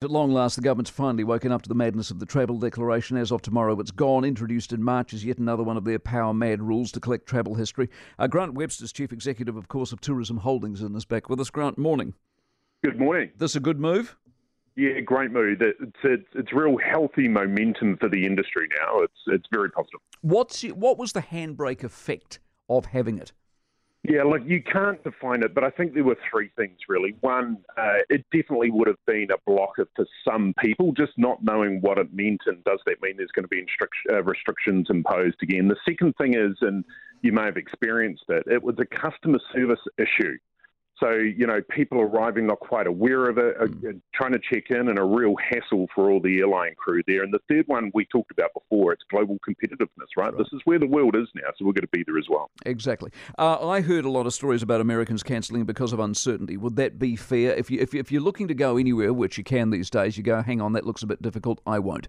At long last, the government's finally woken up to the madness of the travel declaration. As of tomorrow, it's gone. Introduced in March as yet another one of their power mad rules to collect travel history. Uh, Grant Webster's chief executive, of course, of Tourism Holdings, in this back with us. Grant, morning. Good morning. This a good move? Yeah, great move. It's, it's, it's real healthy momentum for the industry now. It's it's very positive. What's what was the handbrake effect of having it? Yeah, look, you can't define it, but I think there were three things really. One, uh, it definitely would have been a blocker for some people, just not knowing what it meant, and does that mean there's going to be instruct- uh, restrictions imposed again? The second thing is, and you may have experienced it, it was a customer service issue. So, you know, people arriving not quite aware of it, mm. trying to check in, and a real hassle for all the airline crew there. And the third one we talked about before, it's global competitiveness, right? right. This is where the world is now, so we're going to be there as well. Exactly. Uh, I heard a lot of stories about Americans cancelling because of uncertainty. Would that be fair? If, you, if, if you're looking to go anywhere, which you can these days, you go, hang on, that looks a bit difficult, I won't.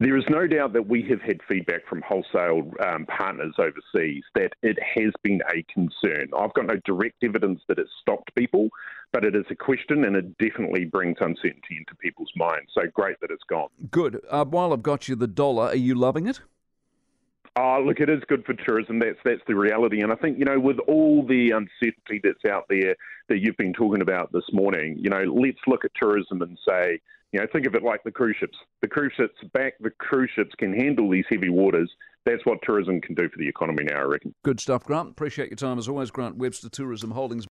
There is no doubt that we have had feedback from wholesale um, partners overseas that it has been a concern. I've got no direct evidence that it's stopped people, but it is a question and it definitely brings uncertainty into people's minds. So great that it's gone. Good. Uh, while I've got you, the dollar, are you loving it? Oh, look, it is good for tourism. That's that's the reality, and I think you know, with all the uncertainty that's out there that you've been talking about this morning, you know, let's look at tourism and say, you know, think of it like the cruise ships. The cruise ships back, the cruise ships can handle these heavy waters. That's what tourism can do for the economy now, I reckon. Good stuff, Grant. Appreciate your time as always, Grant Webster Tourism Holdings.